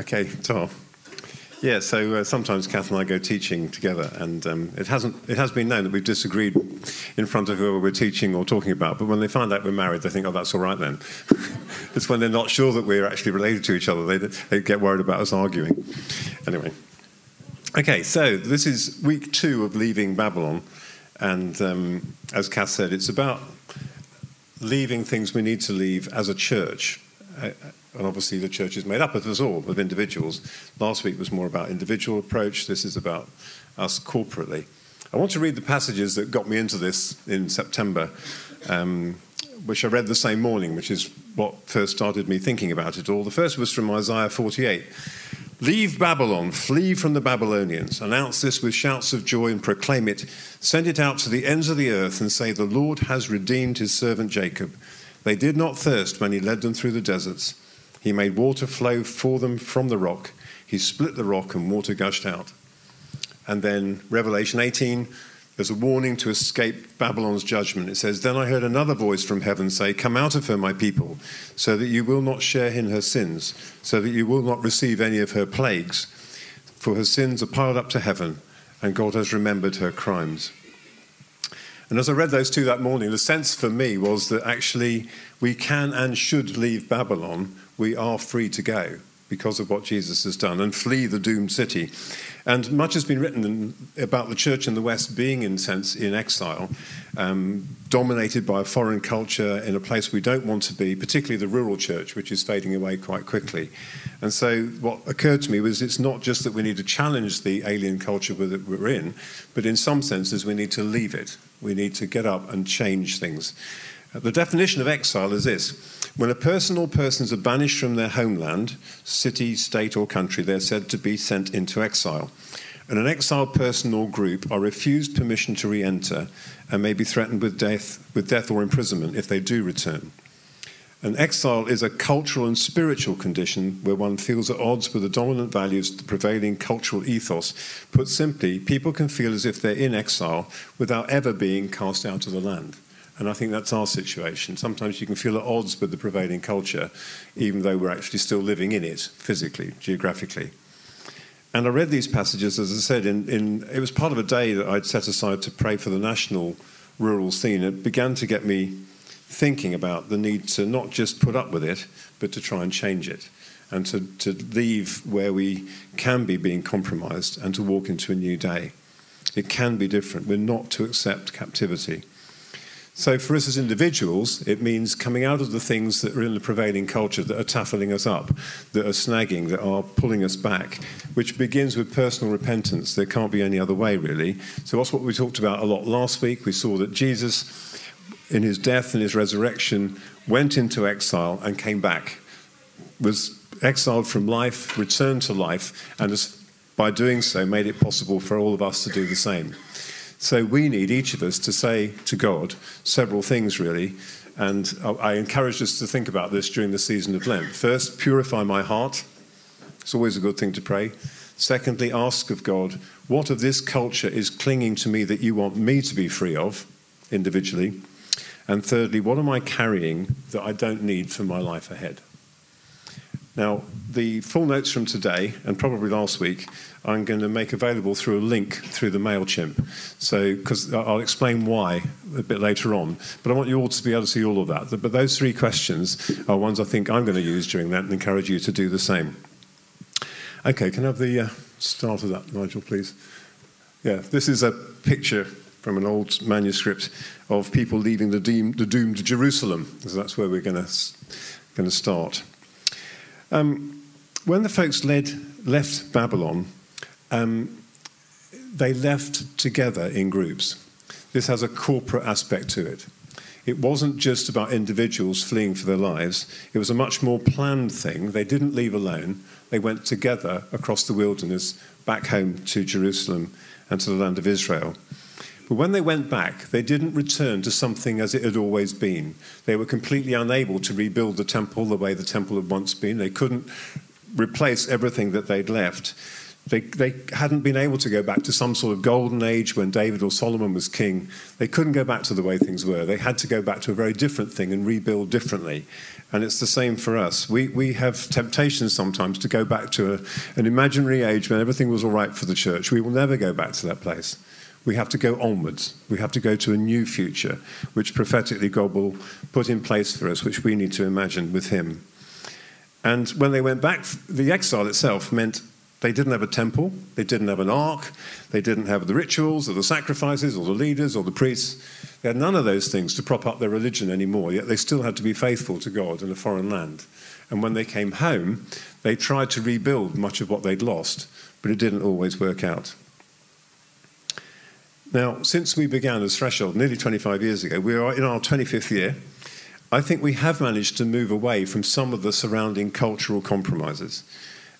Okay, Tom. Yeah, so uh, sometimes Kath and I go teaching together, and um, it hasn't it has been known that we've disagreed in front of whoever we're teaching or talking about. But when they find out we're married, they think, "Oh, that's all right then." it's when they're not sure that we're actually related to each other they, they get worried about us arguing. Anyway, okay, so this is week two of leaving Babylon, and um, as Kath said, it's about leaving things we need to leave as a church. Uh, and obviously the church is made up of us all, of individuals. Last week was more about individual approach. This is about us corporately. I want to read the passages that got me into this in September, um, which I read the same morning, which is what first started me thinking about it all. The first was from Isaiah 48. Leave Babylon, flee from the Babylonians. Announce this with shouts of joy and proclaim it. Send it out to the ends of the earth and say, The Lord has redeemed his servant Jacob. They did not thirst when he led them through the deserts. He made water flow for them from the rock. He split the rock and water gushed out. And then Revelation 18, there's a warning to escape Babylon's judgment. It says, Then I heard another voice from heaven say, Come out of her, my people, so that you will not share in her sins, so that you will not receive any of her plagues. For her sins are piled up to heaven, and God has remembered her crimes. And as I read those two that morning, the sense for me was that actually we can and should leave Babylon we are free to go because of what Jesus has done and flee the doomed city. And much has been written about the church in the West being, in sense, in exile, um, dominated by a foreign culture in a place we don't want to be, particularly the rural church, which is fading away quite quickly. And so, what occurred to me was it's not just that we need to challenge the alien culture that we're in, but in some senses, we need to leave it. We need to get up and change things. Uh, the definition of exile is this when a person or persons are banished from their homeland, city, state, or country, they're said to be sent into exile. And an exiled person or group are refused permission to re enter and may be threatened with death, with death or imprisonment if they do return. An exile is a cultural and spiritual condition where one feels at odds with the dominant values the prevailing cultural ethos. Put simply, people can feel as if they're in exile without ever being cast out of the land. And I think that's our situation. Sometimes you can feel at odds with the prevailing culture, even though we're actually still living in it physically, geographically. And I read these passages, as I said, in, in, it was part of a day that I'd set aside to pray for the national rural scene. It began to get me thinking about the need to not just put up with it, but to try and change it and to, to leave where we can be being compromised and to walk into a new day. It can be different. We're not to accept captivity. So, for us as individuals, it means coming out of the things that are in the prevailing culture that are taffling us up, that are snagging, that are pulling us back, which begins with personal repentance. There can't be any other way, really. So, that's what we talked about a lot last week. We saw that Jesus, in his death and his resurrection, went into exile and came back, was exiled from life, returned to life, and has, by doing so, made it possible for all of us to do the same. So we need each of us to say to God several things, really. And I encourage us to think about this during the season of Lent. First, purify my heart. It's always a good thing to pray. Secondly, ask of God, what of this culture is clinging to me that you want me to be free of individually? And thirdly, what am I carrying that I don't need for my life ahead? Now, the full notes from today and probably last week I'm going to make available through a link through the MailChimp. So, because I'll explain why a bit later on. But I want you all to be able to see all of that. But those three questions are ones I think I'm going to use during that and encourage you to do the same. Okay, can I have the uh, start of that, Nigel, please? Yeah, this is a picture from an old manuscript of people leaving the, deem, the doomed Jerusalem. So that's where we're going to, going to start. Um, when the folks led, left Babylon, um, they left together in groups. This has a corporate aspect to it. It wasn't just about individuals fleeing for their lives, it was a much more planned thing. They didn't leave alone, they went together across the wilderness back home to Jerusalem and to the land of Israel. But when they went back, they didn't return to something as it had always been. They were completely unable to rebuild the temple the way the temple had once been. They couldn't replace everything that they'd left. They, they hadn't been able to go back to some sort of golden age when David or Solomon was king. They couldn't go back to the way things were. They had to go back to a very different thing and rebuild differently. And it's the same for us. We, we have temptations sometimes to go back to a, an imaginary age when everything was all right for the church. We will never go back to that place. We have to go onwards. We have to go to a new future, which prophetically God will put in place for us, which we need to imagine with Him. And when they went back, the exile itself meant they didn't have a temple, they didn't have an ark, they didn't have the rituals or the sacrifices or the leaders or the priests. They had none of those things to prop up their religion anymore, yet they still had to be faithful to God in a foreign land. And when they came home, they tried to rebuild much of what they'd lost, but it didn't always work out. Now, since we began as Threshold nearly 25 years ago, we are in our 25th year. I think we have managed to move away from some of the surrounding cultural compromises.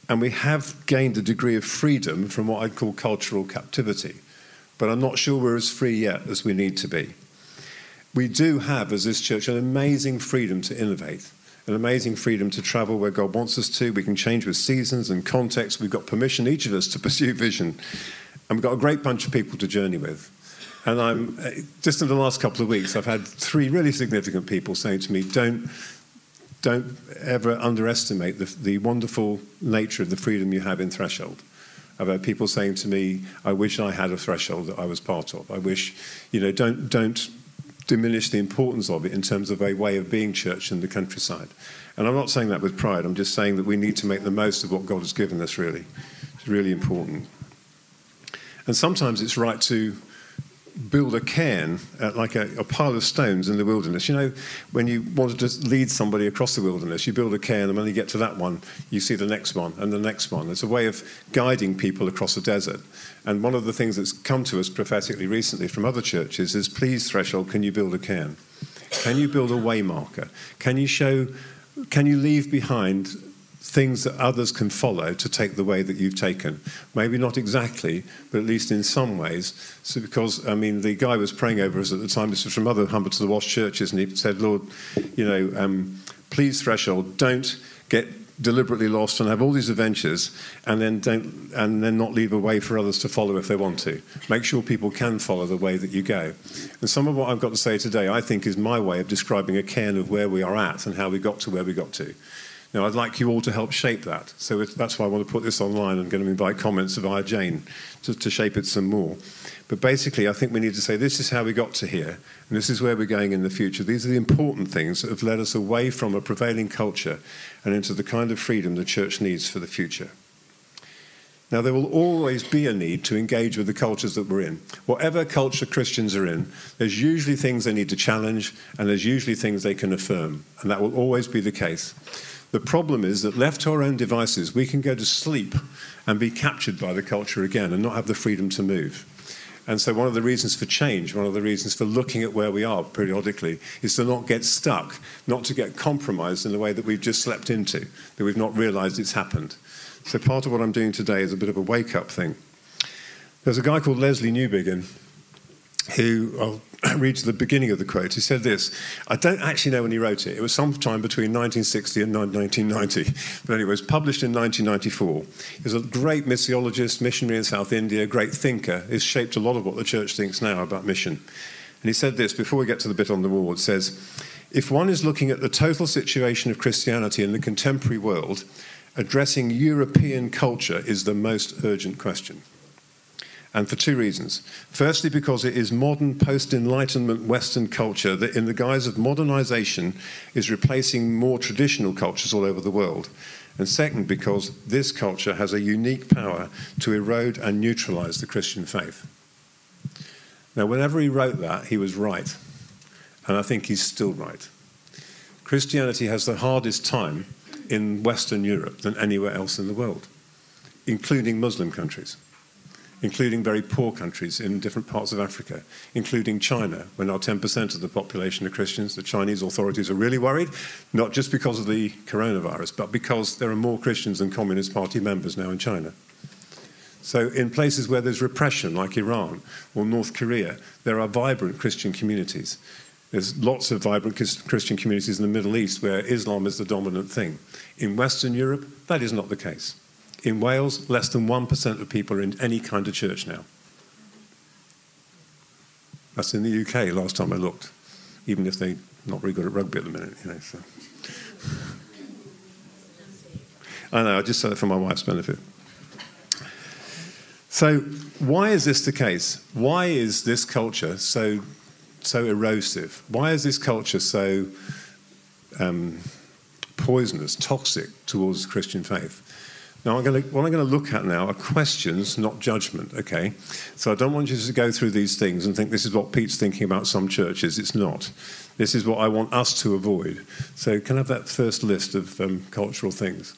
And we have gained a degree of freedom from what I'd call cultural captivity. But I'm not sure we're as free yet as we need to be. We do have, as this church, an amazing freedom to innovate, an amazing freedom to travel where God wants us to. We can change with seasons and context. We've got permission, each of us, to pursue vision. And we've got a great bunch of people to journey with. And I'm uh, just in the last couple of weeks, I've had three really significant people saying to me, "Don't, don't ever underestimate the, the wonderful nature of the freedom you have in Threshold." I've had people saying to me, "I wish I had a threshold that I was part of. I wish, you know, don't don't diminish the importance of it in terms of a way of being church in the countryside." And I'm not saying that with pride. I'm just saying that we need to make the most of what God has given us. Really, it's really important. And sometimes it's right to build a cairn, uh, like a, a, pile of stones in the wilderness. You know, when you want to lead somebody across the wilderness, you build a cairn, and when you get to that one, you see the next one and the next one. It's a way of guiding people across the desert. And one of the things that's come to us prophetically recently from other churches is please, Threshold, can you build a cairn? Can you build a waymarker? Can you show, can you leave behind things that others can follow to take the way that you've taken. Maybe not exactly, but at least in some ways. So, because, I mean, the guy was praying over us at the time, this was from other Humber to the Wash churches, and he said, Lord, you know, um, please, Threshold, don't get deliberately lost and have all these adventures and then don't and then not leave a way for others to follow if they want to make sure people can follow the way that you go and some of what i've got to say today i think is my way of describing a cairn of where we are at and how we got to where we got to now, I'd like you all to help shape that. So that's why I want to put this online and going to invite comments via Jane to, to shape it some more. But basically, I think we need to say this is how we got to here, and this is where we're going in the future. These are the important things that have led us away from a prevailing culture and into the kind of freedom the church needs for the future. Now, there will always be a need to engage with the cultures that we're in. Whatever culture Christians are in, there's usually things they need to challenge, and there's usually things they can affirm, and that will always be the case. The problem is that left to our own devices, we can go to sleep and be captured by the culture again and not have the freedom to move. And so, one of the reasons for change, one of the reasons for looking at where we are periodically, is to not get stuck, not to get compromised in the way that we've just slept into, that we've not realized it's happened. So, part of what I'm doing today is a bit of a wake up thing. There's a guy called Lesslie Newbigin who I'll read to the beginning of the quote. He said this I don't actually know when he wrote it. It was sometime between 1960 and 1990. But anyway, it was published in 1994. He was a great missiologist, missionary in South India, great thinker. He's shaped a lot of what the church thinks now about mission. And he said this before we get to the bit on the wall. It says, If one is looking at the total situation of Christianity in the contemporary world, addressing European culture is the most urgent question and for two reasons. Firstly, because it is modern post Enlightenment Western culture that, in the guise of modernization, is replacing more traditional cultures all over the world. And second, because this culture has a unique power to erode and neutralize the Christian faith. Now, whenever he wrote that, he was right. And I think he's still right. Christianity has the hardest time in Western Europe than anywhere else in the world, including Muslim countries including very poor countries in different parts of Africa, including China, where now 10% of the population are Christians. The Chinese authorities are really worried, not just because of the coronavirus, but because there are more Christians than Communist Party members now in China. So, in places where there's repression, like Iran or North Korea, there are vibrant Christian communities. There's lots of vibrant Christian communities in the Middle East where Islam is the dominant thing. In Western Europe, that is not the case. In Wales, less than 1% of people are in any kind of church now. That's in the UK last time I looked, even if they're not very good at rugby at the minute, you know. So. I know, I just said it for my wife's benefit. So, why is this the case? Why is this culture so so erosive? Why is this culture so um, poisonous, toxic towards the Christian faith? Now, I'm going to, what I'm going to look at now are questions, not judgment, okay? So I don't want you to go through these things and think this is what Pete's thinking about some churches. It's not. This is what I want us to avoid. So, can I have that first list of um, cultural things?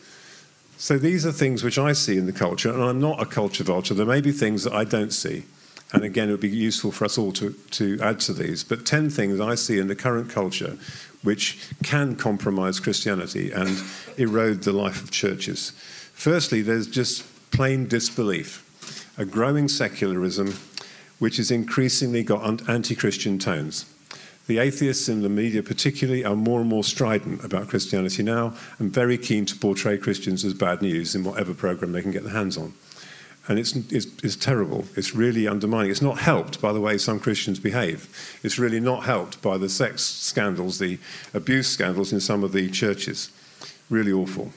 So, these are things which I see in the culture, and I'm not a culture vulture. There may be things that I don't see. And again, it would be useful for us all to, to add to these. But 10 things I see in the current culture which can compromise Christianity and erode the life of churches. Firstly, there's just plain disbelief, a growing secularism which has increasingly got anti Christian tones. The atheists in the media, particularly, are more and more strident about Christianity now and very keen to portray Christians as bad news in whatever program they can get their hands on. And it's, it's, it's, terrible. It's really undermining. It's not helped by the way some Christians behave. It's really not helped by the sex scandals, the abuse scandals in some of the churches. Really awful.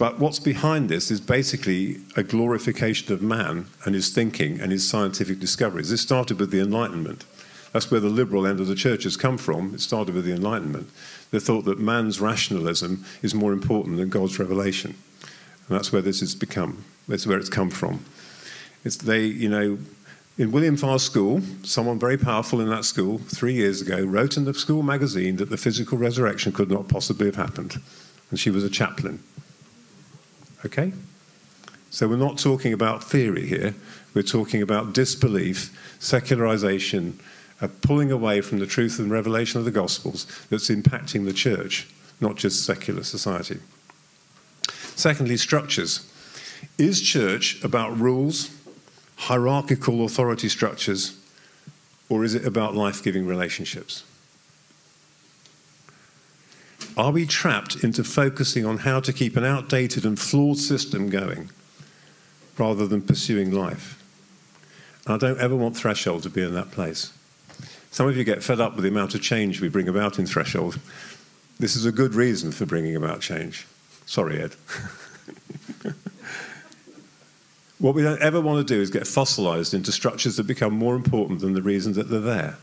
But what's behind this is basically a glorification of man and his thinking and his scientific discoveries. This started with the Enlightenment. That's where the liberal end of the church has come from. It started with the Enlightenment. They thought that man's rationalism is more important than God's revelation. And that's where this has become. That's where it's come from. It's they, you know, in William Farr's school, someone very powerful in that school three years ago wrote in the school magazine that the physical resurrection could not possibly have happened. And she was a chaplain. Okay? So we're not talking about theory here. We're talking about disbelief, secularization, a pulling away from the truth and revelation of the Gospels that's impacting the church, not just secular society. Secondly, structures. Is church about rules, hierarchical authority structures, or is it about life giving relationships? Are we trapped into focusing on how to keep an outdated and flawed system going rather than pursuing life? And I don't ever want Threshold to be in that place. Some of you get fed up with the amount of change we bring about in Threshold. This is a good reason for bringing about change. Sorry, Ed. what we don't ever want to do is get fossilized into structures that become more important than the reason that they're there.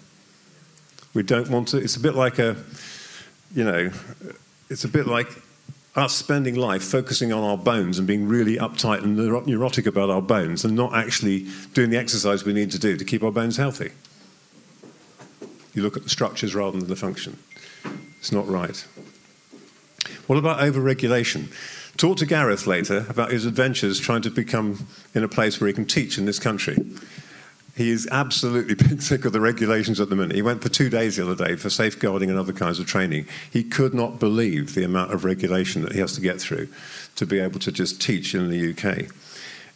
We don't want to, it's a bit like a, you know, it's a bit like us spending life focusing on our bones and being really uptight and neurotic about our bones and not actually doing the exercise we need to do to keep our bones healthy. You look at the structures rather than the function. It's not right. What about overregulation? Talk to Gareth later about his adventures trying to become in a place where he can teach in this country. He is absolutely been sick of the regulations at the minute. He went for two days the other day for safeguarding and other kinds of training. He could not believe the amount of regulation that he has to get through to be able to just teach in the UK.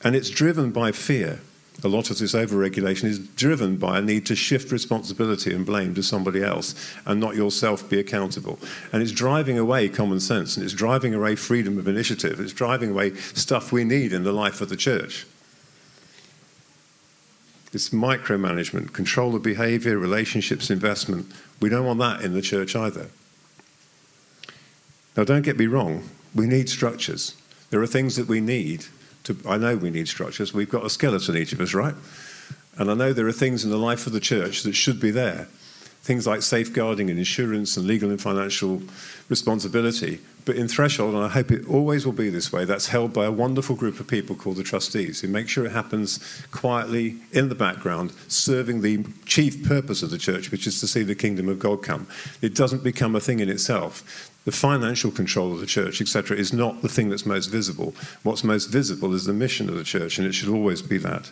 And it's driven by fear. A lot of this overregulation is driven by a need to shift responsibility and blame to somebody else and not yourself be accountable. And it's driving away common sense and it's driving away freedom of initiative. It's driving away stuff we need in the life of the church. It's micromanagement, control of behavior, relationships, investment. We don't want that in the church either. Now, don't get me wrong, we need structures. There are things that we need to, I know we need structures. We've got a skeleton, each of us, right? And I know there are things in the life of the church that should be there. Things like safeguarding and insurance and legal and financial responsibility. But in Threshold, and I hope it always will be this way, that's held by a wonderful group of people called the trustees who make sure it happens quietly in the background, serving the chief purpose of the church, which is to see the kingdom of God come. It doesn't become a thing in itself. The financial control of the church, etc., is not the thing that's most visible. What's most visible is the mission of the church, and it should always be that.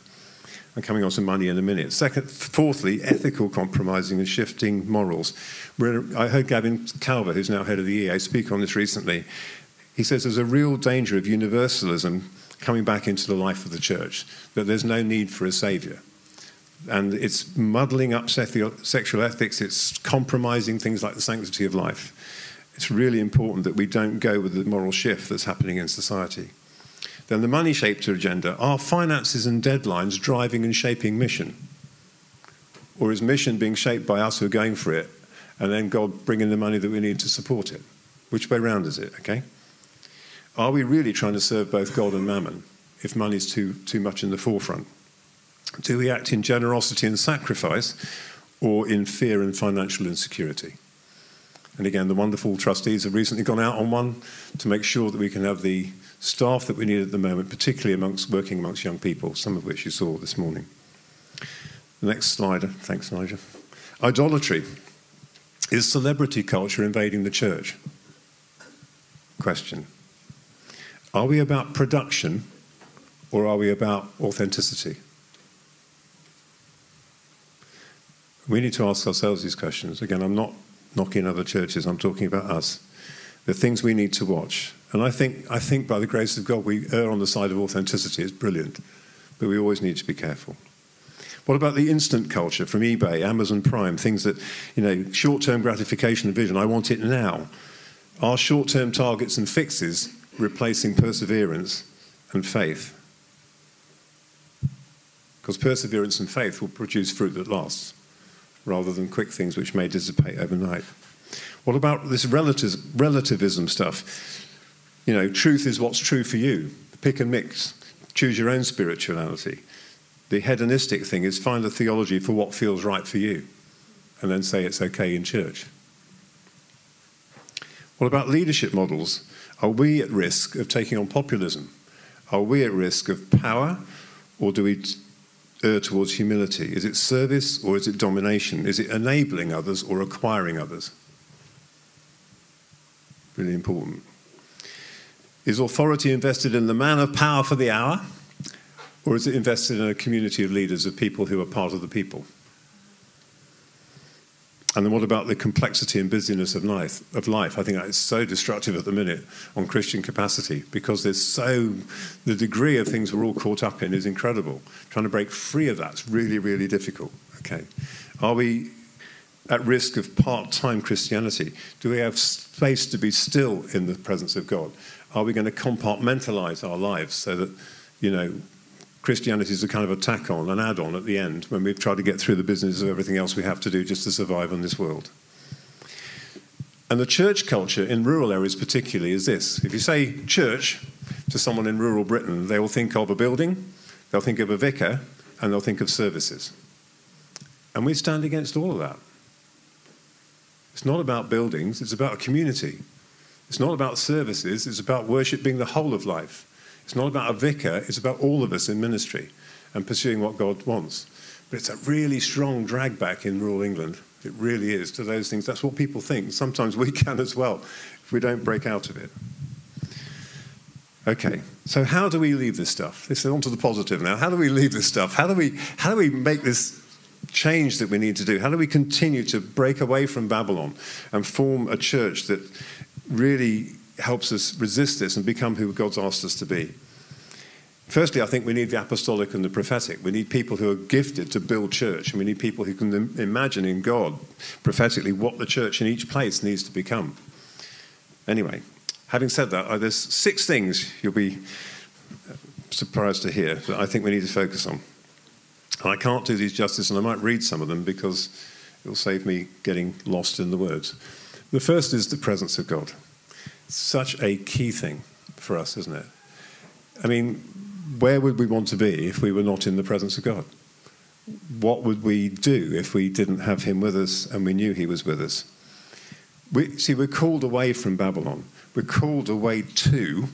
I'm coming on to money in a minute. Second, fourthly, ethical compromising and shifting morals. I heard Gavin Calver, who's now head of the EA, speak on this recently. He says there's a real danger of universalism coming back into the life of the church, that there's no need for a saviour. And it's muddling up sexual ethics, it's compromising things like the sanctity of life. It's really important that we don't go with the moral shift that's happening in society. Then the money shaped agenda are finances and deadlines driving and shaping mission? Or is mission being shaped by us who are going for it and then God bringing the money that we need to support it? Which way round is it, okay? Are we really trying to serve both God and mammon if money's too, too much in the forefront? Do we act in generosity and sacrifice or in fear and financial insecurity? And again, the wonderful trustees have recently gone out on one to make sure that we can have the staff that we need at the moment, particularly amongst working amongst young people, some of which you saw this morning. The next slide. Thanks, Nigel. Idolatry. Is celebrity culture invading the church? Question. Are we about production or are we about authenticity? We need to ask ourselves these questions. Again, I'm not knocking other churches, I'm talking about us. The things we need to watch. And I think, I think by the grace of God, we err on the side of authenticity. It's brilliant. But we always need to be careful. What about the instant culture from eBay, Amazon Prime, things that, you know, short term gratification and vision? I want it now. Are short term targets and fixes replacing perseverance and faith? Because perseverance and faith will produce fruit that lasts rather than quick things which may dissipate overnight. What about this relativism stuff? You know, truth is what's true for you. Pick and mix. Choose your own spirituality. The hedonistic thing is find a theology for what feels right for you and then say it's okay in church. What about leadership models? Are we at risk of taking on populism? Are we at risk of power or do we err towards humility? Is it service or is it domination? Is it enabling others or acquiring others? Really important. Is authority invested in the man of power for the hour, or is it invested in a community of leaders, of people who are part of the people? And then what about the complexity and busyness of life? Of life? I think that is so destructive at the minute on Christian capacity because there's so, the degree of things we're all caught up in is incredible. Trying to break free of that's really, really difficult. Okay. Are we at risk of part time Christianity? Do we have space to be still in the presence of God? Are we going to compartmentalize our lives so that, you know, Christianity is a kind of a tack on, an add on at the end when we've tried to get through the business of everything else we have to do just to survive in this world. And the church culture in rural areas, particularly, is this. If you say church to someone in rural Britain, they will think of a building, they'll think of a vicar, and they'll think of services. And we stand against all of that. It's not about buildings, it's about a community. It's not about services, it's about worship being the whole of life. It's not about a vicar, it's about all of us in ministry and pursuing what God wants. But it's a really strong drag back in rural England. It really is to those things. That's what people think. Sometimes we can as well if we don't break out of it. Okay, so how do we leave this stuff? This is on to the positive now. How do we leave this stuff? How do we, how do we make this change that we need to do? How do we continue to break away from Babylon and form a church that really helps us resist this and become who God's asked us to be. Firstly, I think we need the apostolic and the prophetic. We need people who are gifted to build church, and we need people who can imagine in God prophetically what the church in each place needs to become. Anyway, having said that, uh, there's six things you'll be uh, surprised to hear that I think we need to focus on. And I can't do these justice, and I might read some of them because it will save me getting lost in the words. The first is the presence of God such a key thing for us, isn't it? I mean, where would we want to be if we were not in the presence of God? What would we do if we didn't have Him with us and we knew He was with us? We, see, we're called away from Babylon. We're called away to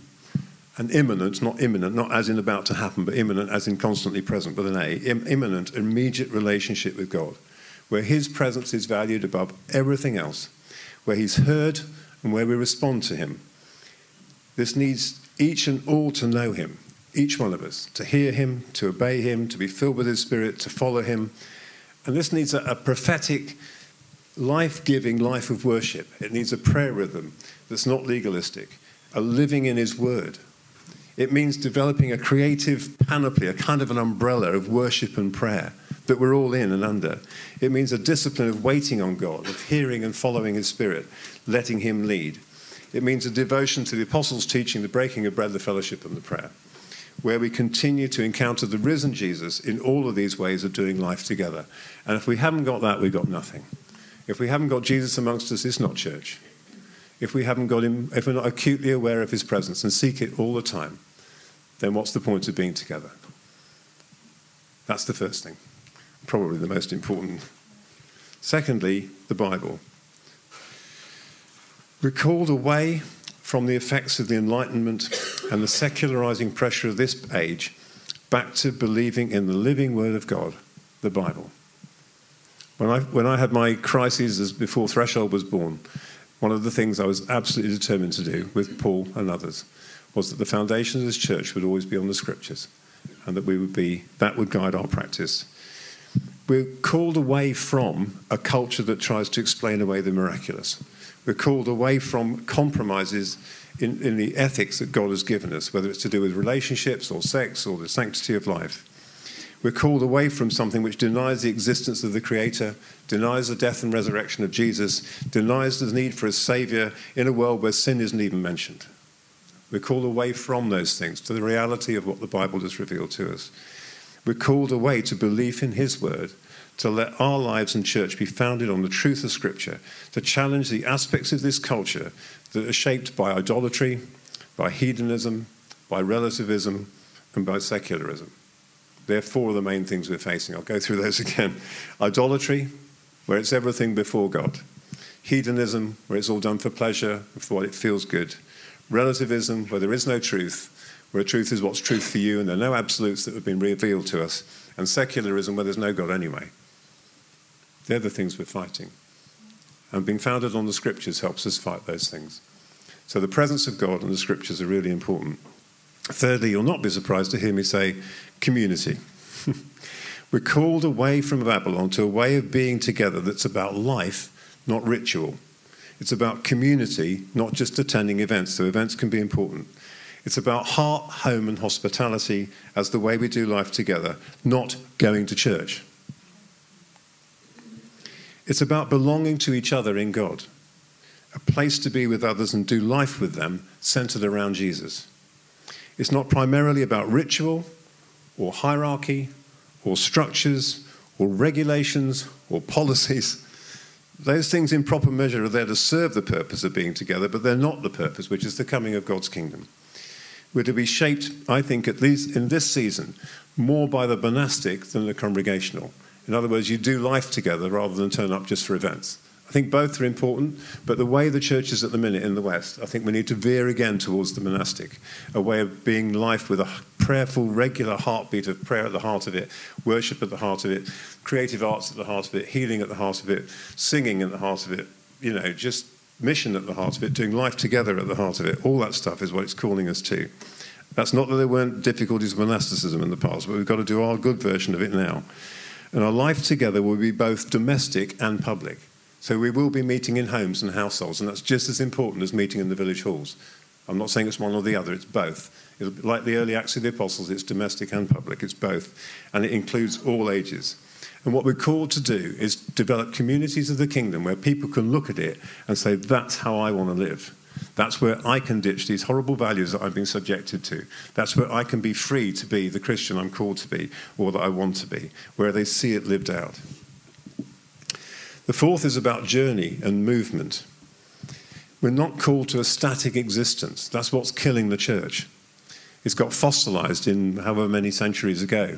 an imminent, not imminent, not as in about to happen, but imminent as in constantly present with an A, imminent, immediate relationship with God, where His presence is valued above everything else, where He's heard and where we respond to Him. This needs each and all to know Him, each one of us, to hear Him, to obey Him, to be filled with His Spirit, to follow Him. And this needs a, a prophetic, life giving life of worship. It needs a prayer rhythm that's not legalistic, a living in His Word. It means developing a creative panoply, a kind of an umbrella of worship and prayer that we're all in and under. It means a discipline of waiting on God, of hearing and following His Spirit, letting Him lead. It means a devotion to the apostles' teaching, the breaking of bread, the fellowship, and the prayer. where we continue to encounter the risen Jesus in all of these ways of doing life together. And if we haven't got that, we've got nothing. If we haven't got Jesus amongst us, it's not church. If we haven't got him, if we're not acutely aware of his presence and seek it all the time, then what's the point of being together? That's the first thing, probably the most important. Secondly, the Bible. We're called away from the effects of the Enlightenment and the secularizing pressure of this age back to believing in the living Word of God, the Bible. When I, when I had my crises as before Threshold was born, one of the things I was absolutely determined to do with Paul and others was that the foundation of this church would always be on the scriptures and that we would be that would guide our practice. We're called away from a culture that tries to explain away the miraculous. We're called away from compromises in, in the ethics that God has given us, whether it's to do with relationships or sex or the sanctity of life. We're called away from something which denies the existence of the Creator, denies the death and resurrection of Jesus, denies the need for a Savior in a world where sin isn't even mentioned. We're called away from those things to the reality of what the Bible has revealed to us. We're called away to belief in His Word, to let our lives and church be founded on the truth of Scripture, to challenge the aspects of this culture that are shaped by idolatry, by hedonism, by relativism, and by secularism. They're four of the main things we're facing. I'll go through those again. Idolatry, where it's everything before God. Hedonism, where it's all done for pleasure, for what it feels good. Relativism, where there is no truth, where truth is what's truth for you and there are no absolutes that have been revealed to us. And secularism, where there's no God anyway. They're the things we're fighting. And being founded on the scriptures helps us fight those things. So the presence of God and the scriptures are really important. Thirdly, you'll not be surprised to hear me say community. We're called away from Babylon to a way of being together that's about life, not ritual. It's about community, not just attending events, so events can be important. It's about heart, home, and hospitality as the way we do life together, not going to church. It's about belonging to each other in God, a place to be with others and do life with them centered around Jesus. It's not primarily about ritual or hierarchy or structures or regulations or policies. Those things, in proper measure, are there to serve the purpose of being together, but they're not the purpose, which is the coming of God's kingdom. We're to be shaped, I think, at least in this season, more by the monastic than the congregational. In other words, you do life together rather than turn up just for events. I think both are important, but the way the church is at the minute in the West, I think we need to veer again towards the monastic, a way of being life with a prayerful, regular heartbeat of prayer at the heart of it, worship at the heart of it, creative arts at the heart of it, healing at the heart of it, singing at the heart of it, you know, just mission at the heart of it, doing life together at the heart of it. All that stuff is what it's calling us to. That's not that there weren't difficulties with monasticism in the past, but we've got to do our good version of it now. And our life together will be both domestic and public. So we will be meeting in homes and households, and that's just as important as meeting in the village halls. I'm not saying it's one or the other, it's both. It'll, like the early Acts of the Apostles, it's domestic and public, it's both. And it includes all ages. And what we're called to do is develop communities of the kingdom where people can look at it and say, that's how I want to live. That's where I can ditch these horrible values that I've been subjected to. That's where I can be free to be the Christian I'm called to be or that I want to be, where they see it lived out. The fourth is about journey and movement. We're not called to a static existence. That's what's killing the church. It's got fossilized in however many centuries ago.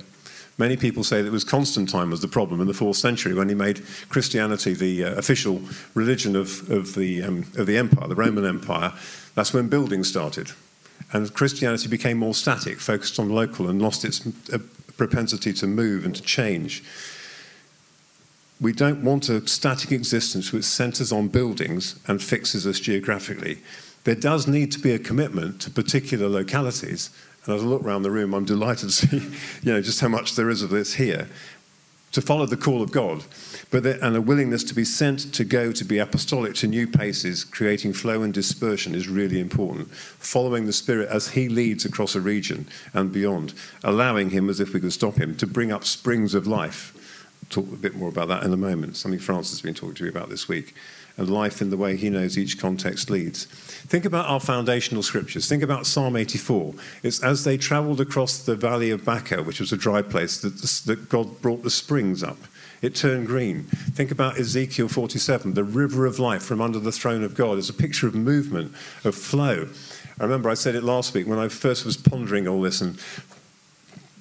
Many people say that it was Constantine was the problem in the fourth century when he made Christianity the uh, official religion of, of, the, um, of the empire, the Roman Empire. That's when building started. And Christianity became more static, focused on local, and lost its uh, propensity to move and to change. We don't want a static existence which centres on buildings and fixes us geographically. There does need to be a commitment to particular localities. And as I look around the room, I'm delighted to see you know, just how much there is of this here. To follow the call of God, but there, and a willingness to be sent to go to be apostolic to new places, creating flow and dispersion is really important. Following the Spirit as He leads across a region and beyond, allowing Him, as if we could stop Him, to bring up springs of life talk a bit more about that in a moment, something Francis has been talking to me about this week. and life in the way He knows each context leads. Think about our foundational scriptures. Think about Psalm 84. It's as they traveled across the valley of Baca, which was a dry place, that, that God brought the springs up. It turned green. Think about Ezekiel 47, the river of life from under the throne of God. It's a picture of movement, of flow. I remember I said it last week when I first was pondering all this and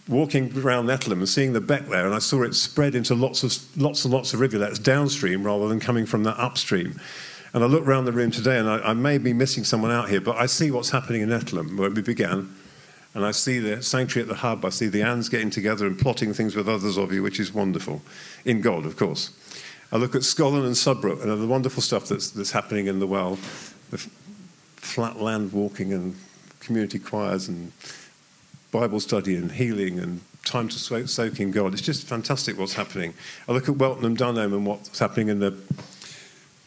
walking around Nettleham and seeing the beck there, and I saw it spread into lots of lots and lots of rivulets downstream rather than coming from that upstream. And I look around the room today, and I, I may be missing someone out here, but I see what's happening in Nettleham where we began. And I see the sanctuary at the hub. I see the Anns getting together and plotting things with others of you, which is wonderful. In God, of course. I look at Scothern and Sudbrooke and the wonderful stuff that's, that's happening in the well. The flat land walking and community choirs and Bible study and healing and time to soak in God. It's just fantastic what's happening. I look at Welton and Dunholme and what's happening in the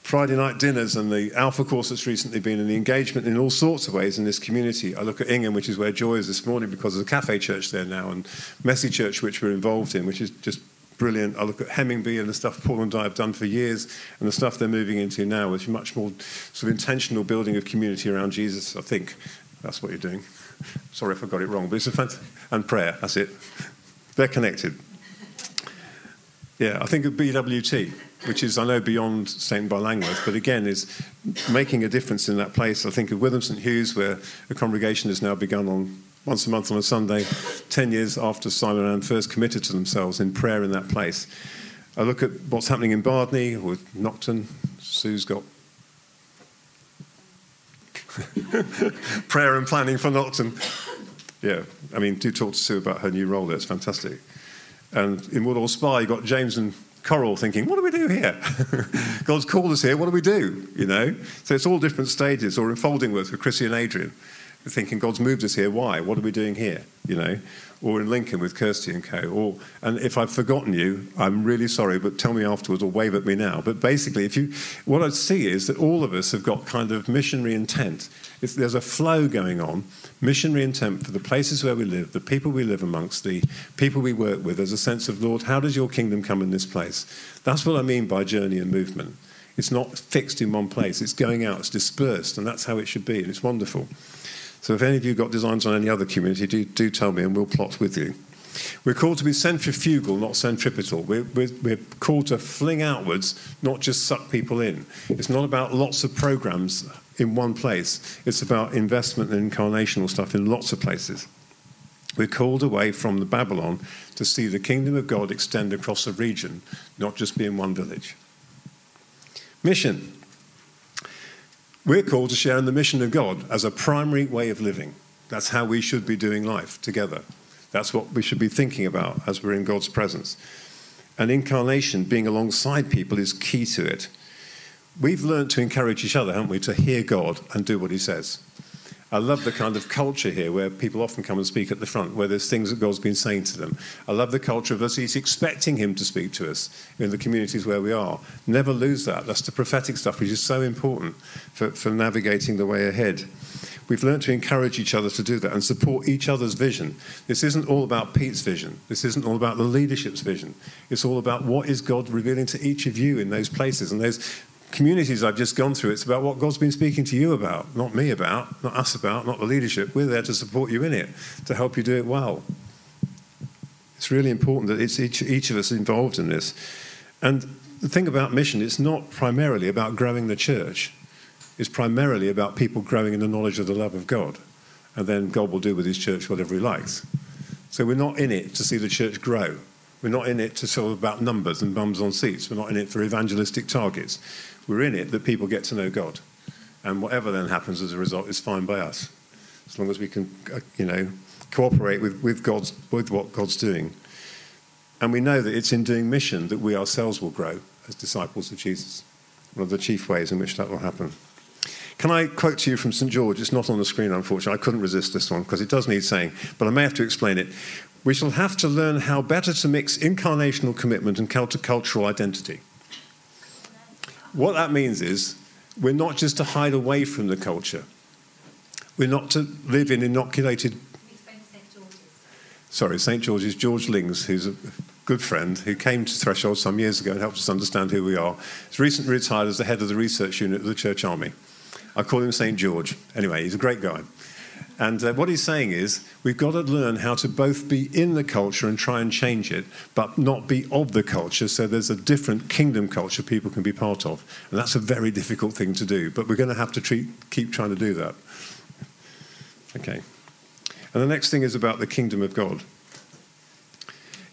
Friday night dinners and the Alpha course that's recently been, and the engagement in all sorts of ways in this community. I look at Ingham, which is where Joy is this morning because there's a cafe church there now, and Messy Church, which we're involved in, which is just brilliant. I look at Hemingby and the stuff Paul and I have done for years, and the stuff they're moving into now, which is much more sort of intentional building of community around Jesus. I think that's what you're doing. Sorry if I got it wrong, but it's a fantastic. And prayer, that's it. They're connected. Yeah, I think of BWT which is, I know, beyond St. Bar Langworth, but again is making a difference in that place. I think of Witham St. Hugh's, where a congregation has now begun on once a month on a Sunday, 10 years after Simon and Anne first committed to themselves in prayer in that place. I look at what's happening in Bardney with Nocton. Sue's got prayer and planning for Nocton. Yeah, I mean, do talk to Sue about her new role there. It's fantastic. And in Woodhall Spa, you've got James and Coral thinking, what do we do here? God's called us here, what do we do? You know? So it's all different stages, or in Faldingworth with Chrissy and Adrian, thinking God's moved us here, why? What are we doing here? You know? Or in Lincoln with Kirsty and co. Or and if I've forgotten you, I'm really sorry, but tell me afterwards or wave at me now. But basically, if you what I see is that all of us have got kind of missionary intent. If there's a flow going on, missionary intent for the places where we live, the people we live amongst, the people we work with, there's a sense of, Lord, how does your kingdom come in this place? That's what I mean by journey and movement. It's not fixed in one place, it's going out, it's dispersed, and that's how it should be, and it's wonderful. So if any of you got designs on any other community, do, do tell me and we'll plot with you. We're called to be centrifugal, not centripetal. We're, we're, we're, called to fling outwards, not just suck people in. It's not about lots of programs in one place, it's about investment and incarnational stuff in lots of places. We're called away from the Babylon to see the kingdom of God extend across a region, not just be in one village. Mission. We're called to share in the mission of God as a primary way of living. That's how we should be doing life together. That's what we should be thinking about as we're in God's presence. And incarnation, being alongside people, is key to it. We've learned to encourage each other, haven't we, to hear God and do what He says. I love the kind of culture here where people often come and speak at the front, where there's things that God's been saying to them. I love the culture of us. He's expecting Him to speak to us in the communities where we are. Never lose that. That's the prophetic stuff, which is so important for, for navigating the way ahead. We've learned to encourage each other to do that and support each other's vision. This isn't all about Pete's vision. This isn't all about the leadership's vision. It's all about what is God revealing to each of you in those places. And there's communities I've just gone through, it's about what God's been speaking to you about, not me about, not us about, not the leadership. We're there to support you in it, to help you do it well. It's really important that it's each, each of us involved in this. And the thing about mission, it's not primarily about growing the church. It's primarily about people growing in the knowledge of the love of God. And then God will do with his church whatever he likes. So we're not in it to see the church grow. We're not in it to sort of about numbers and bums on seats. We're not in it for evangelistic targets. We're in it that people get to know God. And whatever then happens as a result is fine by us, as long as we can, uh, you know, cooperate with, with, God's, with what God's doing. And we know that it's in doing mission that we ourselves will grow as disciples of Jesus. One of the chief ways in which that will happen. Can I quote to you from St. George? It's not on the screen, unfortunately. I couldn't resist this one because it does need saying, but I may have to explain it. We shall have to learn how better to mix incarnational commitment and cultural identity. What that means is we're not just to hide away from the culture. We're not to live in inoculated. Sorry, St. George's, George Lings, who's a good friend who came to Threshold some years ago and helped us understand who we are. He's recently retired as the head of the research unit of the Church Army. I call him St. George. Anyway, he's a great guy. And uh, what he's saying is we've got to learn how to both be in the culture and try and change it, but not be of the culture. So there's a different kingdom culture people can be part of. And that's a very difficult thing to do, but we're going to have to treat, keep trying to do that. Okay. And the next thing is about the kingdom of God.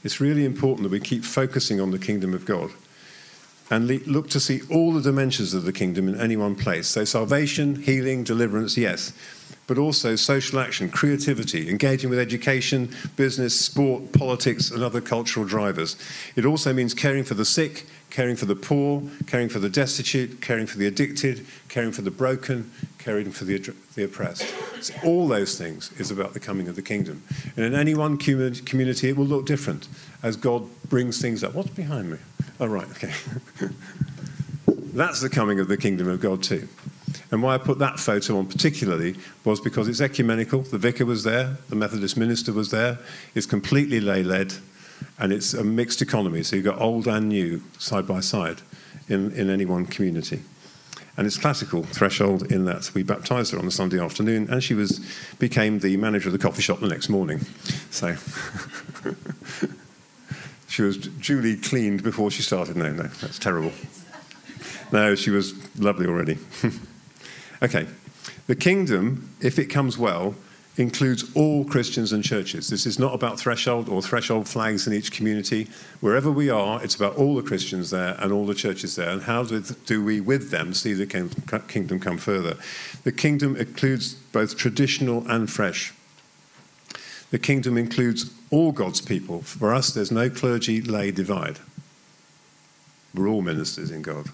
It's really important that we keep focusing on the kingdom of God and look to see all the dimensions of the kingdom in any one place. So, salvation, healing, deliverance, yes, but also social action, creativity, engaging with education, business, sport, politics, and other cultural drivers. It also means caring for the sick, caring for the poor, caring for the destitute, caring for the addicted, caring for the broken, caring for the, the oppressed. So all those things is about the coming of the kingdom. And in any one community, it will look different as God brings things up. What's behind me? Oh, right, okay. That's the coming of the kingdom of God, too. And why I put that photo on particularly was because it's ecumenical. The vicar was there, the Methodist minister was there. It's completely lay led, and it's a mixed economy. So you've got old and new side by side in, in any one community. And it's classical threshold in that we baptized her on the Sunday afternoon, and she was became the manager of the coffee shop the next morning. So she was duly cleaned before she started. No, no, that's terrible. No, she was lovely already. okay, the kingdom, if it comes well, includes all Christians and churches. This is not about threshold or threshold flags in each community. Wherever we are, it's about all the Christians there and all the churches there, and how do, we, with them, see the kingdom come further. The kingdom includes both traditional and fresh. The kingdom includes all God's people. For us, there's no clergy lay divide. We're all ministers in God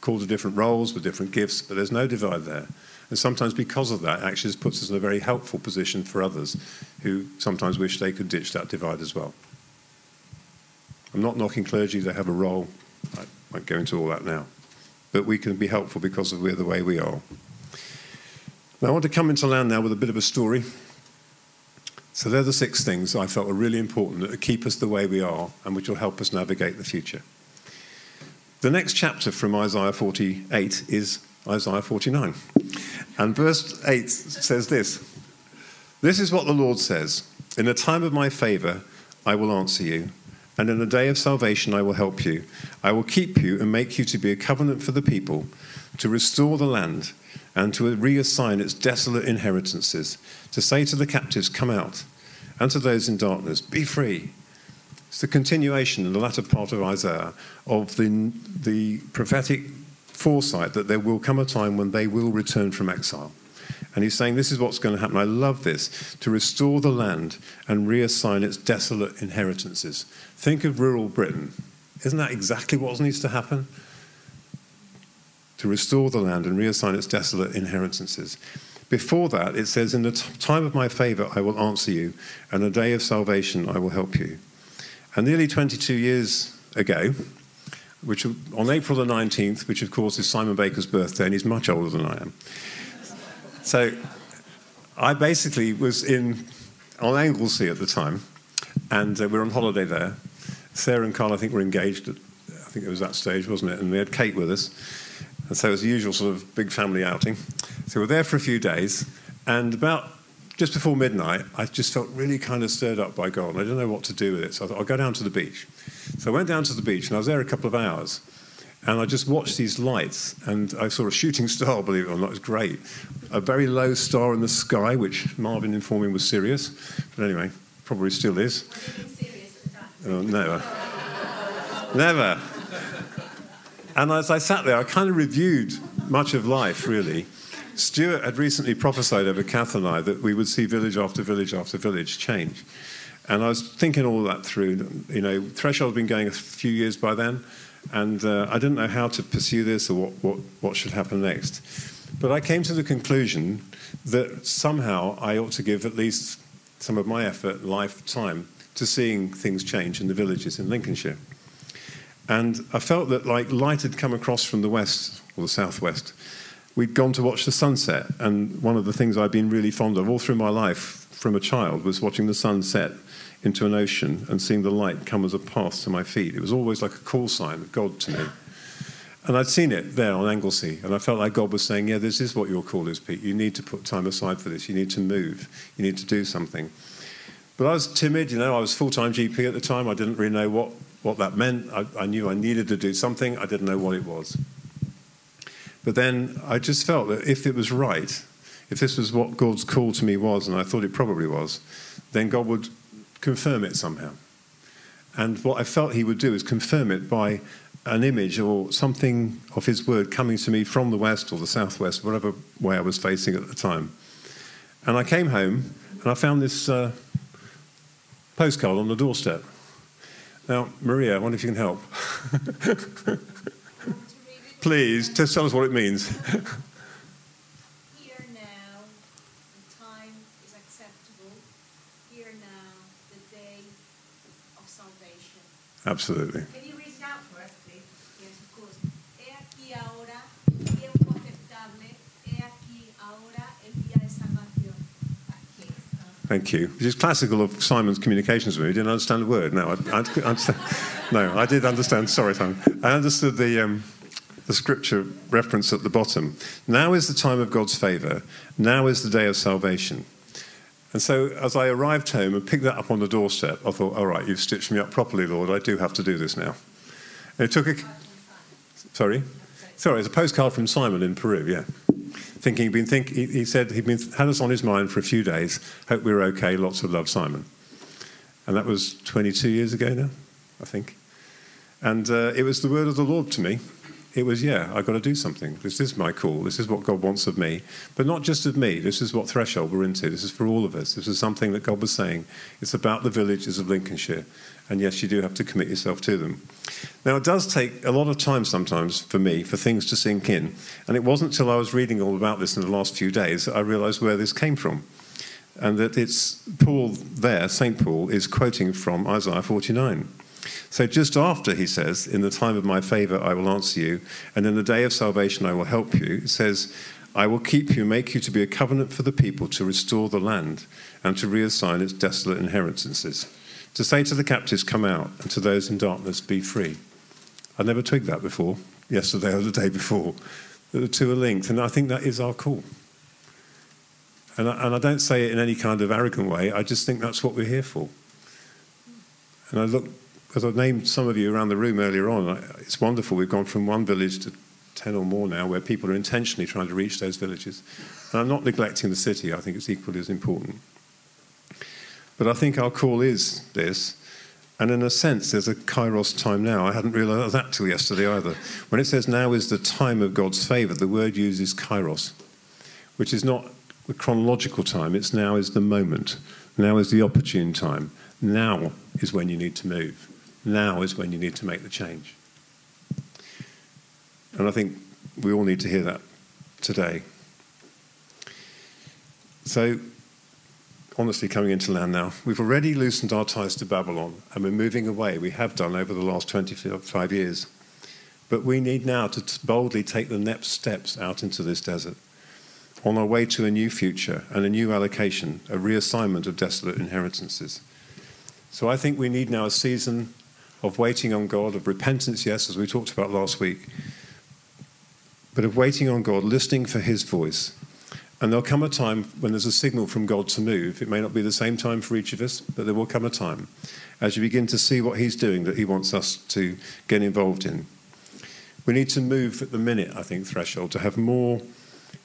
called to different roles with different gifts, but there's no divide there. And sometimes, because of that, actually puts us in a very helpful position for others who sometimes wish they could ditch that divide as well. I'm not knocking clergy, they have a role. I won't go into all that now. But we can be helpful because of the way we are. Now, I want to come into land now with a bit of a story. So, they're the six things I felt were really important that keep us the way we are and which will help us navigate the future. The next chapter from Isaiah 48 is Isaiah 49. And verse 8 says this This is what the Lord says In the time of my favor, I will answer you, and in the day of salvation, I will help you. I will keep you and make you to be a covenant for the people, to restore the land, and to reassign its desolate inheritances, to say to the captives, Come out, and to those in darkness, Be free. It's the continuation in the latter part of Isaiah of the, the prophetic foresight that there will come a time when they will return from exile. And he's saying this is what's going to happen. I love this to restore the land and reassign its desolate inheritances. Think of rural Britain. Isn't that exactly what needs to happen? To restore the land and reassign its desolate inheritances. Before that, it says, In the t- time of my favor, I will answer you, and the day of salvation, I will help you. And nearly 22 years ago, which on April the 19th, which of course is Simon Baker's birthday, and he's much older than I am. So I basically was in on Anglesey at the time, and uh, we were on holiday there. Sarah and Carl, I think, were engaged. At, I think it was that stage, wasn't it? And we had Kate with us, and so it was the usual sort of big family outing. So we we're there for a few days, and about just before midnight, I just felt really kind of stirred up by God. and I didn't know what to do with it. So I thought, I'll go down to the beach. So I went down to the beach and I was there a couple of hours. And I just watched these lights, and I saw a shooting star, believe it or not. It was great. A very low star in the sky, which Marvin informed me was Sirius. But anyway, probably still is. Oh, never. never. And as I sat there, I kind of reviewed much of life, really. Stuart had recently prophesied over Kath and I that we would see village after village after village change. And I was thinking all that through. You know, Threshold had been going a few years by then, and uh, I didn't know how to pursue this or what, what, what should happen next. But I came to the conclusion that somehow I ought to give at least some of my effort, lifetime, to seeing things change in the villages in Lincolnshire. And I felt that like light had come across from the west or the southwest we'd gone to watch the sunset. And one of the things I've been really fond of all through my life, from a child was watching the sunset into an ocean and seeing the light come as a path to my feet. It was always like a call sign of God to me. And I'd seen it there on Anglesey, and I felt like God was saying, Yeah, this is what your call is, Pete. You need to put time aside for this. You need to move. You need to do something. But I was timid, you know, I was full time GP at the time. I didn't really know what, what that meant. I, I knew I needed to do something, I didn't know what it was. But then I just felt that if it was right, if this was what God's call to me was, and I thought it probably was, then God would confirm it somehow. And what I felt He would do is confirm it by an image or something of His word coming to me from the west or the southwest, whatever way I was facing at the time. And I came home and I found this uh, postcard on the doorstep. Now, Maria, I wonder if you can help. Please, just tell us what it means. Here now, the time is acceptable. Here now, the day of salvation. Absolutely. Can you read it out for us, please? Yes, of course. He aquí ahora el tiempo aceptable. He aquí ahora el día de salvación. Thank you. Which is classical of Simon's communications with me. He didn't understand a word. No, I, I, understand. no, I did understand. Sorry, Simon. I understood the, um, the scripture reference at the bottom. Now is the time of God's favour. Now is the day of salvation. And so, as I arrived home and picked that up on the doorstep, I thought, all right, you've stitched me up properly, Lord. I do have to do this now. And it took a. Sorry? Sorry, it's a postcard from Simon in Peru, yeah. Thinking he'd been think, he, said he'd been had us on his mind for a few days. Hope we were okay. Lots of love, Simon. And that was 22 years ago now, I think. And uh, it was the word of the Lord to me it was, yeah, I've got to do something. This is my call. This is what God wants of me. But not just of me. This is what threshold we're into. This is for all of us. This is something that God was saying. It's about the villages of Lincolnshire. And yes, you do have to commit yourself to them. Now, it does take a lot of time sometimes for me for things to sink in. And it wasn't until I was reading all about this in the last few days that I realized where this came from. And that it's Paul there, St. Paul, is quoting from Isaiah 49. So, just after he says, In the time of my favor I will answer you, and in the day of salvation I will help you, it says, I will keep you, make you to be a covenant for the people, to restore the land, and to reassign its desolate inheritances. To say to the captives, Come out, and to those in darkness, Be free. I never twigged that before, yesterday or the day before. That the two are linked, and I think that is our call. And I, and I don't say it in any kind of arrogant way, I just think that's what we're here for. And I look because I've named some of you around the room earlier on, it's wonderful. We've gone from one village to 10 or more now where people are intentionally trying to reach those villages. And I'm not neglecting the city, I think it's equally as important. But I think our call is this. And in a sense, there's a kairos time now. I hadn't realized that till yesterday either. When it says now is the time of God's favor, the word used is kairos, which is not the chronological time, it's now is the moment. Now is the opportune time. Now is when you need to move. Now is when you need to make the change. And I think we all need to hear that today. So, honestly, coming into land now, we've already loosened our ties to Babylon and we're moving away. We have done over the last 25 years. But we need now to boldly take the next steps out into this desert on our way to a new future and a new allocation, a reassignment of desolate inheritances. So I think we need now a season of waiting on God, of repentance, yes, as we talked about last week, but of waiting on God, listening for His voice. And there'll come a time when there's a signal from God to move. It may not be the same time for each of us, but there will come a time as you begin to see what He's doing that He wants us to get involved in. We need to move at the minute, I think, threshold, to have more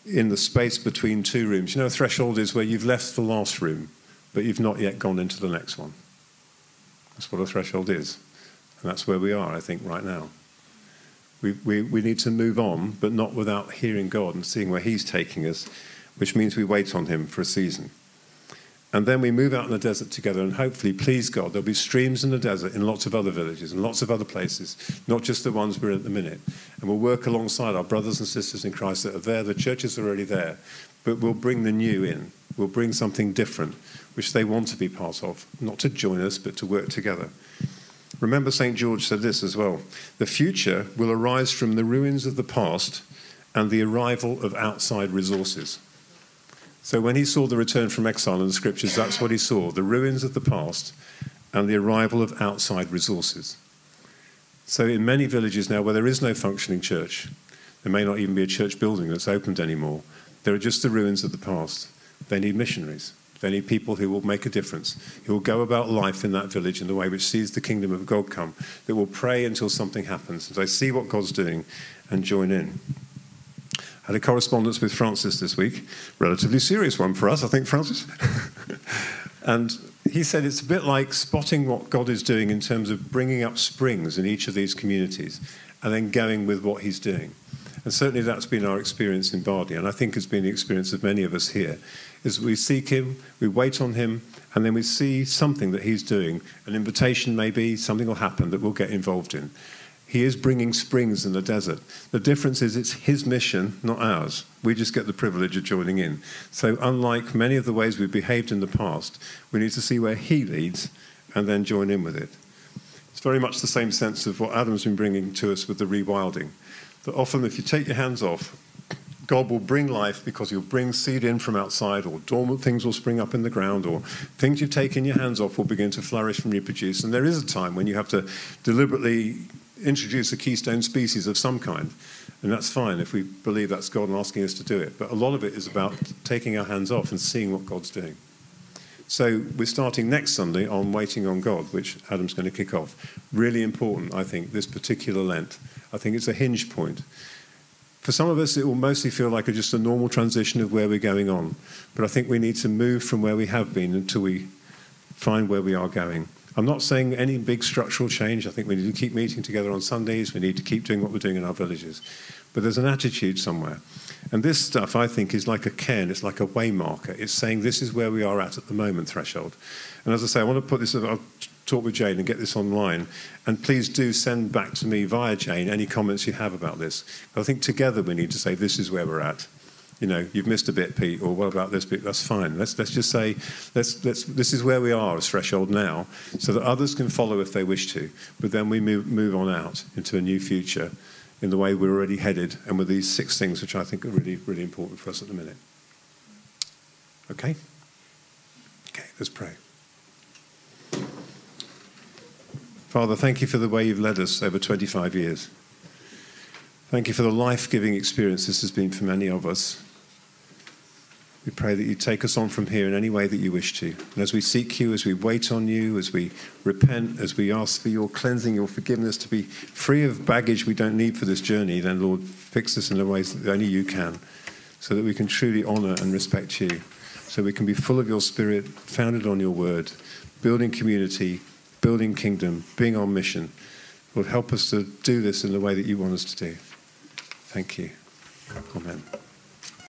in the space between two rooms. You know, a threshold is where you've left the last room, but you've not yet gone into the next one. That's what a threshold is. And that's where we are, I think, right now. We, we, we need to move on, but not without hearing God and seeing where He's taking us, which means we wait on Him for a season. And then we move out in the desert together and hopefully, please God, there'll be streams in the desert in lots of other villages and lots of other places, not just the ones we're at the minute. And we'll work alongside our brothers and sisters in Christ that are there. The churches are already there, but we'll bring the new in. We'll bring something different, which they want to be part of, not to join us, but to work together. Remember, St. George said this as well the future will arise from the ruins of the past and the arrival of outside resources. So when he saw the return from exile in the scriptures, that's what he saw the ruins of the past and the arrival of outside resources. So in many villages now where there is no functioning church, there may not even be a church building that's opened anymore, there are just the ruins of the past. They need missionaries. Need people who will make a difference, who will go about life in that village in the way which sees the kingdom of God come, that will pray until something happens, and they see what God's doing and join in I had a correspondence with Francis this week, relatively serious one for us, I think, Francis. and he said it's a bit like spotting what God is doing in terms of bringing up springs in each of these communities and then going with what he's doing. And certainly that's been our experience in Bardney, and I think it's been the experience of many of us here, is we seek him, we wait on him, and then we see something that he's doing. An invitation maybe, something will happen that we'll get involved in. He is bringing springs in the desert. The difference is it's his mission, not ours. We just get the privilege of joining in. So, unlike many of the ways we've behaved in the past, we need to see where he leads and then join in with it. It's very much the same sense of what Adam's been bringing to us with the rewilding. That often, if you take your hands off, God will bring life because He'll bring seed in from outside, or dormant things will spring up in the ground, or things you've taken your hands off will begin to flourish and reproduce. And there is a time when you have to deliberately introduce a keystone species of some kind. And that's fine if we believe that's God and asking us to do it. But a lot of it is about taking our hands off and seeing what God's doing. So we're starting next Sunday on Waiting on God, which Adam's going to kick off. Really important, I think, this particular Lent. I think it's a hinge point. For some of us, it will mostly feel like a, just a normal transition of where we're going on. But I think we need to move from where we have been until we find where we are going. I'm not saying any big structural change. I think we need to keep meeting together on Sundays. We need to keep doing what we're doing in our villages. But there's an attitude somewhere. And this stuff, I think, is like a cairn. It's like a waymarker. It's saying this is where we are at at the moment threshold. And as I say, I want to put this, I'll talk with Jane and get this online. And please do send back to me via Jane any comments you have about this. I think together we need to say this is where we're at you know, you've missed a bit, Pete, or what about this bit? That's fine. Let's, let's just say, let's, let's, this is where we are as Threshold now, so that others can follow if they wish to. But then we move, move on out into a new future in the way we're already headed, and with these six things, which I think are really, really important for us at the minute. Okay? Okay, let's pray. Father, thank you for the way you've led us over 25 years. Thank you for the life giving experience this has been for many of us. We pray that you take us on from here in any way that you wish to. And as we seek you, as we wait on you, as we repent, as we ask for your cleansing, your forgiveness, to be free of baggage we don't need for this journey, then, Lord, fix us in the ways that only you can, so that we can truly honour and respect you, so we can be full of your spirit, founded on your word, building community, building kingdom, being on mission. Lord, help us to do this in the way that you want us to do. Thank you. Amen.